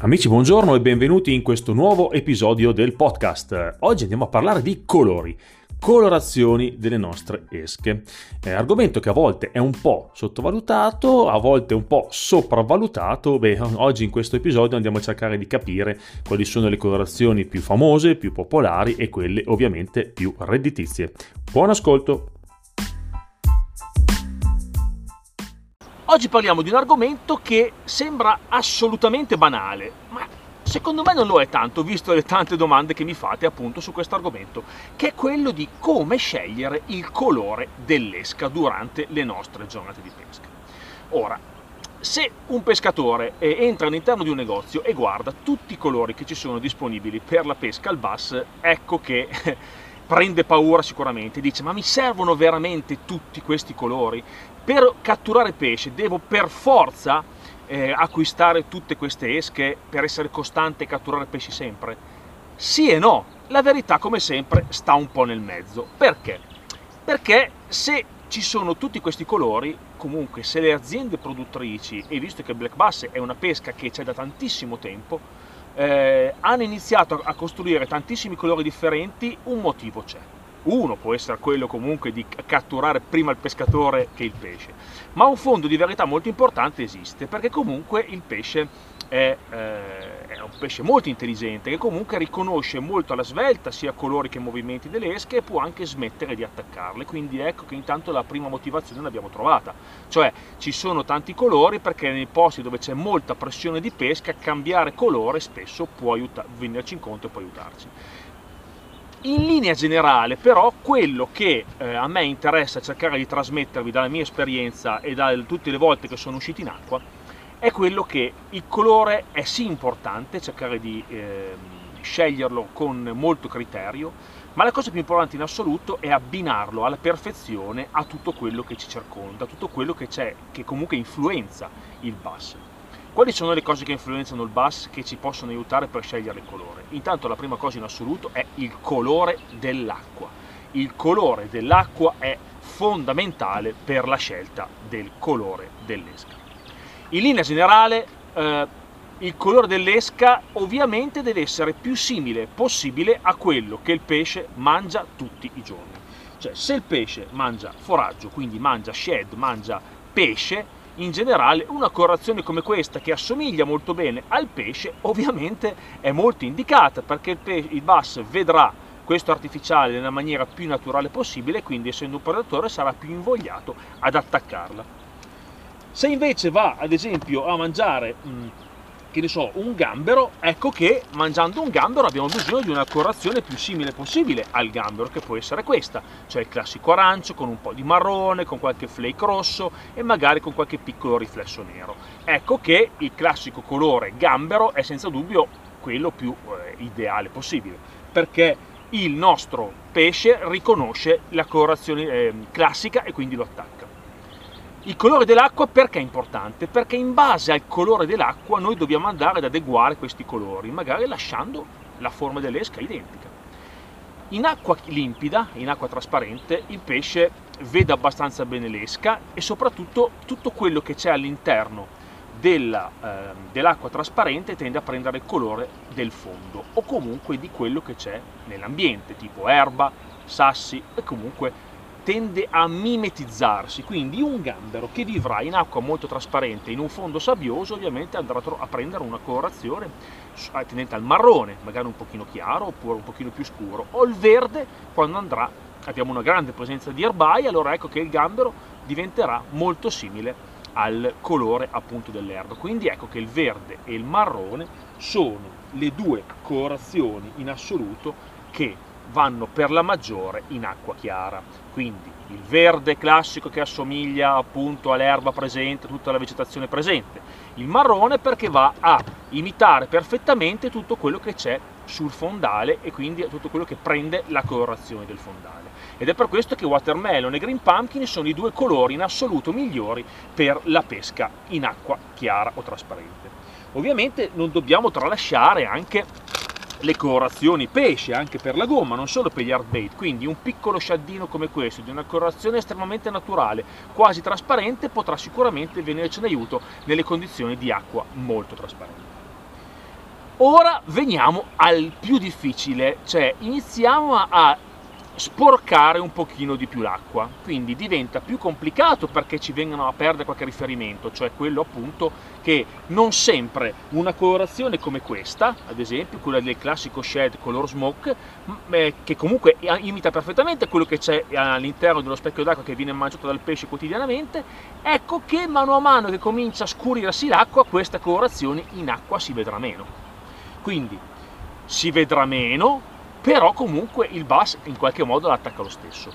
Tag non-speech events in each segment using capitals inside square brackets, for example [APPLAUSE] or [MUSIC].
Amici, buongiorno e benvenuti in questo nuovo episodio del podcast. Oggi andiamo a parlare di colori, colorazioni delle nostre esche. Eh, argomento che a volte è un po' sottovalutato, a volte un po' sopravvalutato. Beh, oggi in questo episodio andiamo a cercare di capire quali sono le colorazioni più famose, più popolari e quelle ovviamente più redditizie. Buon ascolto! Oggi parliamo di un argomento che sembra assolutamente banale, ma secondo me non lo è tanto, visto le tante domande che mi fate appunto su questo argomento, che è quello di come scegliere il colore dell'esca durante le nostre giornate di pesca. Ora, se un pescatore eh, entra all'interno di un negozio e guarda tutti i colori che ci sono disponibili per la pesca al bass, ecco che [LAUGHS] prende paura sicuramente, dice ma mi servono veramente tutti questi colori? Per catturare pesce devo per forza eh, acquistare tutte queste esche per essere costante e catturare pesci sempre? Sì e no, la verità come sempre sta un po' nel mezzo. Perché? Perché se ci sono tutti questi colori, comunque se le aziende produttrici, e visto che Black Bass è una pesca che c'è da tantissimo tempo, eh, hanno iniziato a costruire tantissimi colori differenti, un motivo c'è. Uno può essere quello comunque di catturare prima il pescatore che il pesce, ma un fondo di verità molto importante esiste, perché comunque il pesce è, eh, è, un pesce molto intelligente che comunque riconosce molto alla svelta sia colori che movimenti delle esche e può anche smettere di attaccarle. Quindi ecco che intanto la prima motivazione l'abbiamo trovata, cioè ci sono tanti colori perché nei posti dove c'è molta pressione di pesca cambiare colore spesso può venirci incontro e può aiutarci. In linea generale, però, quello che eh, a me interessa cercare di trasmettervi dalla mia esperienza e da tutte le volte che sono uscito in acqua è quello che il colore è sì importante, cercare di eh, sceglierlo con molto criterio, ma la cosa più importante in assoluto è abbinarlo alla perfezione a tutto quello che ci circonda, a tutto quello che c'è, che comunque influenza il bass. Quali sono le cose che influenzano il bass che ci possono aiutare per scegliere il colore? Intanto la prima cosa in assoluto è il colore dell'acqua. Il colore dell'acqua è fondamentale per la scelta del colore dell'esca. In linea generale eh, il colore dell'esca ovviamente deve essere più simile possibile a quello che il pesce mangia tutti i giorni. Cioè se il pesce mangia foraggio, quindi mangia shed, mangia pesce, in generale una colorazione come questa che assomiglia molto bene al pesce ovviamente è molto indicata perché il, pesce, il bass vedrà questo artificiale nella maniera più naturale possibile quindi essendo un predatore sarà più invogliato ad attaccarla. Se invece va ad esempio a mangiare, mh, che ne so, un gambero, ecco che mangiando un gambero abbiamo bisogno di una colorazione più simile possibile al gambero, che può essere questa, cioè il classico arancio con un po' di marrone, con qualche flake rosso e magari con qualche piccolo riflesso nero. Ecco che il classico colore gambero è senza dubbio quello più eh, ideale possibile, perché il nostro pesce riconosce la colorazione eh, classica e quindi lo attacca. Il colore dell'acqua perché è importante? Perché in base al colore dell'acqua noi dobbiamo andare ad adeguare questi colori, magari lasciando la forma dell'esca identica. In acqua limpida, in acqua trasparente, il pesce vede abbastanza bene l'esca e soprattutto tutto quello che c'è all'interno della, eh, dell'acqua trasparente tende a prendere il colore del fondo o comunque di quello che c'è nell'ambiente, tipo erba, sassi e comunque tende a mimetizzarsi, quindi un gambero che vivrà in acqua molto trasparente in un fondo sabbioso ovviamente andrà a prendere una colorazione eh, tendente al marrone, magari un pochino chiaro oppure un pochino più scuro, o il verde quando andrà, abbiamo una grande presenza di erbai, allora ecco che il gambero diventerà molto simile al colore appunto dell'erba. Quindi ecco che il verde e il marrone sono le due colorazioni in assoluto che vanno per la maggiore in acqua chiara. Quindi il verde classico che assomiglia appunto all'erba presente, tutta la vegetazione presente. Il marrone perché va a imitare perfettamente tutto quello che c'è sul fondale e quindi tutto quello che prende la colorazione del fondale. Ed è per questo che watermelon e green pumpkin sono i due colori in assoluto migliori per la pesca in acqua chiara o trasparente. Ovviamente non dobbiamo tralasciare anche le colorazioni pesce anche per la gomma, non solo per gli hard bait, quindi un piccolo sciaddino come questo, di una colorazione estremamente naturale, quasi trasparente, potrà sicuramente venirci in aiuto nelle condizioni di acqua molto trasparente. Ora veniamo al più difficile, cioè iniziamo a sporcare un pochino di più l'acqua, quindi diventa più complicato perché ci vengono a perdere qualche riferimento, cioè quello appunto che non sempre una colorazione come questa, ad esempio quella del classico shed color smoke, eh, che comunque imita perfettamente quello che c'è all'interno dello specchio d'acqua che viene mangiato dal pesce quotidianamente, ecco che mano a mano che comincia a scurirsi l'acqua, questa colorazione in acqua si vedrà meno. Quindi si vedrà meno, però comunque il bus in qualche modo l'attacca lo stesso.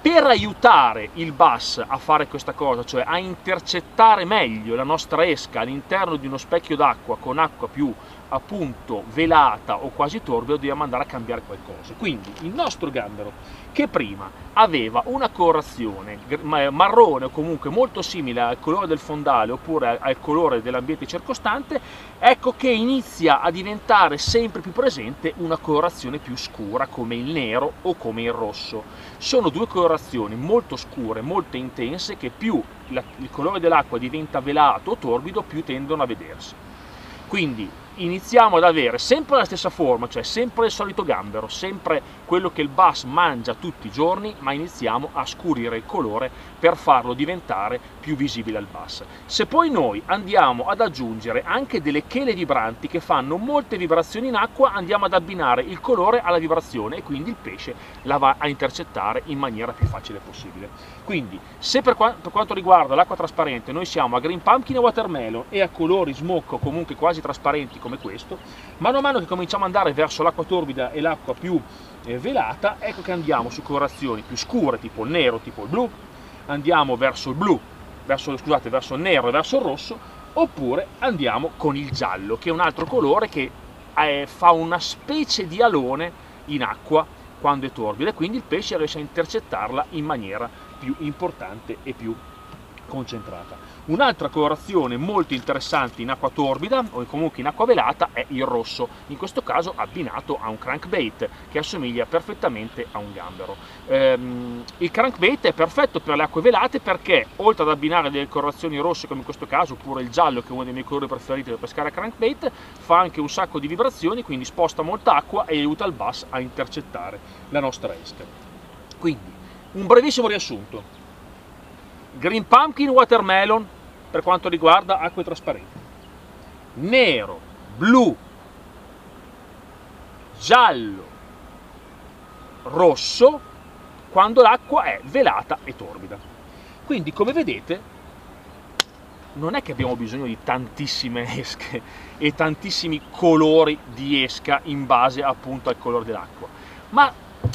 Per aiutare il bus a fare questa cosa, cioè a intercettare meglio la nostra esca all'interno di uno specchio d'acqua con acqua più appunto velata o quasi torbida, dobbiamo andare a cambiare qualcosa. Quindi il nostro gambero che prima aveva una colorazione marrone o comunque molto simile al colore del fondale oppure al colore dell'ambiente circostante, ecco che inizia a diventare sempre più presente una colorazione più scura come il nero o come il rosso. Sono due colorazioni molto scure, molto intense che più il colore dell'acqua diventa velato o torbido più tendono a vedersi. Quindi iniziamo ad avere sempre la stessa forma, cioè sempre il solito gambero, sempre quello che il bus mangia tutti i giorni, ma iniziamo a scurire il colore per farlo diventare più visibile al bus. Se poi noi andiamo ad aggiungere anche delle chele vibranti che fanno molte vibrazioni in acqua, andiamo ad abbinare il colore alla vibrazione e quindi il pesce la va a intercettare in maniera più facile possibile. Quindi, se per, qua per quanto riguarda l'acqua trasparente noi siamo a green pumpkin e watermelon e a colori smoke o comunque quasi trasparenti come questo, mano a mano che cominciamo ad andare verso l'acqua torbida e l'acqua più eh, velata, ecco che andiamo su colorazioni più scure, tipo il nero, tipo il blu, andiamo verso il blu, verso, scusate, verso il nero e verso il rosso, oppure andiamo con il giallo, che è un altro colore che eh, fa una specie di alone in acqua quando è torbida e quindi il pesce riesce a intercettarla in maniera più importante e più concentrata. Un'altra colorazione molto interessante in acqua torbida o comunque in acqua velata è il rosso, in questo caso abbinato a un crankbait che assomiglia perfettamente a un gambero. Ehm, il crankbait è perfetto per le acque velate perché oltre ad abbinare delle colorazioni rosse come in questo caso oppure il giallo che è uno dei miei colori preferiti per pescare a crankbait, fa anche un sacco di vibrazioni quindi sposta molta acqua e aiuta il bass a intercettare la nostra esca. Quindi un brevissimo riassunto. Green Pumpkin Watermelon per quanto riguarda acque trasparenti. Nero, blu, giallo, rosso quando l'acqua è velata e torbida. Quindi come vedete non è che abbiamo bisogno di tantissime esche e tantissimi colori di esca in base appunto al colore dell'acqua, ma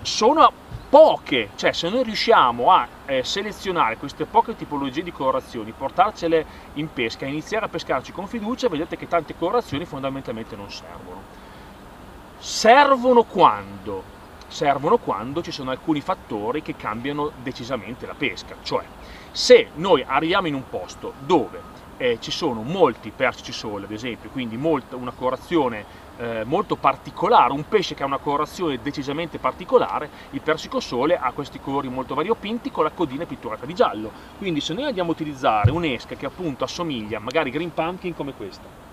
sono poche, cioè se noi riusciamo a eh, selezionare queste poche tipologie di colorazioni, portarcele in pesca e iniziare a pescarci con fiducia, vedete che tante colorazioni fondamentalmente non servono. Servono quando? Servono quando ci sono alcuni fattori che cambiano decisamente la pesca, cioè se noi arriviamo in un posto dove eh, ci sono molti persici sole, ad esempio, quindi molta, una colorazione eh, molto particolare, un pesce che ha una colorazione decisamente particolare, il persico sole ha questi colori molto variopinti con la codina pitturata di giallo. Quindi se noi andiamo a utilizzare un'esca che appunto assomiglia magari green pumpkin come questa,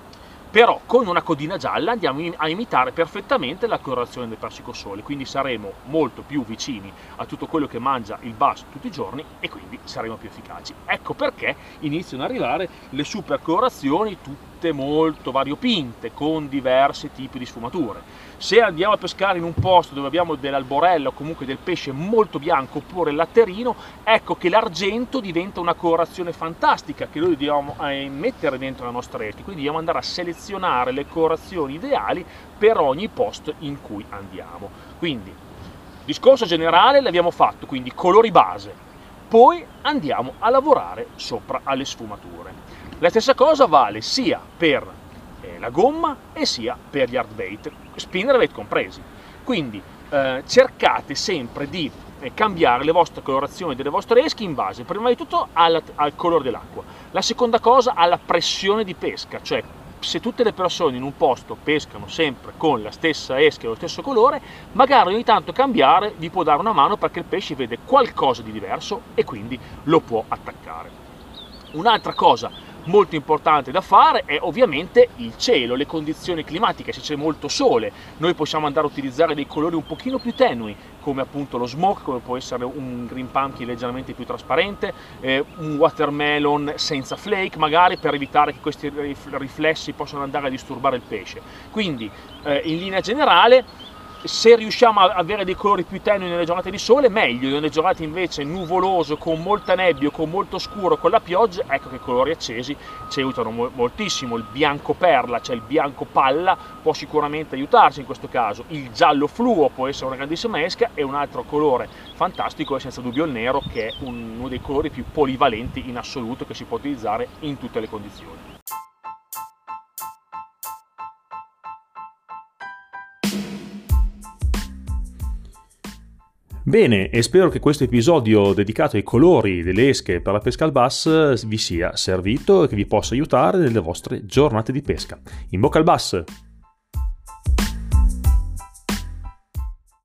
però con una codina gialla andiamo a imitare perfettamente la colorazione del persico sole, quindi saremo molto più vicini a tutto quello che mangia il basso tutti i giorni e quindi saremo più efficaci. Ecco perché iniziano ad arrivare le super colorazioni, tutte molto variopinte, con diversi tipi di sfumature. Se andiamo a pescare in un posto dove abbiamo dell'alborella o comunque del pesce molto bianco oppure latterino, ecco che l'argento diventa una colorazione fantastica che noi dobbiamo eh, mettere dentro la nostra rete, quindi dobbiamo andare a selezionare le colorazioni ideali per ogni posto in cui andiamo. Quindi, discorso generale l'abbiamo fatto, quindi colori base, poi andiamo a lavorare sopra alle sfumature. La stessa cosa vale sia per eh, la gomma e sia per gli hard bait, spinnerbait compresi. Quindi eh, cercate sempre di eh, cambiare le vostre colorazioni delle vostre esche in base prima di tutto al, al colore dell'acqua, la seconda cosa alla pressione di pesca, cioè se tutte le persone in un posto pescano sempre con la stessa esca e lo stesso colore, magari ogni tanto cambiare vi può dare una mano perché il pesce vede qualcosa di diverso e quindi lo può attaccare. Un'altra cosa molto importante da fare è ovviamente il cielo, le condizioni climatiche, se c'è molto sole, noi possiamo andare a utilizzare dei colori un pochino più tenui, come appunto lo smoke, come può essere un green pumpkin leggermente più trasparente, eh, un watermelon senza flake magari per evitare che questi riflessi possano andare a disturbare il pesce. Quindi eh, in linea generale se riusciamo a avere dei colori più tenui nelle giornate di sole, meglio, nelle giornate invece nuvoloso, con molta nebbia, con molto scuro, con la pioggia, ecco che colori accesi ci aiutano moltissimo. Il bianco perla, cioè il bianco palla, può sicuramente aiutarci in questo caso. Il giallo fluo può essere una grandissima esca e un altro colore fantastico è senza dubbio il nero, che è uno dei colori più polivalenti in assoluto che si può utilizzare in tutte le condizioni. Bene, e spero che questo episodio dedicato ai colori delle esche per la pesca al bass vi sia servito e che vi possa aiutare nelle vostre giornate di pesca. In bocca al bass!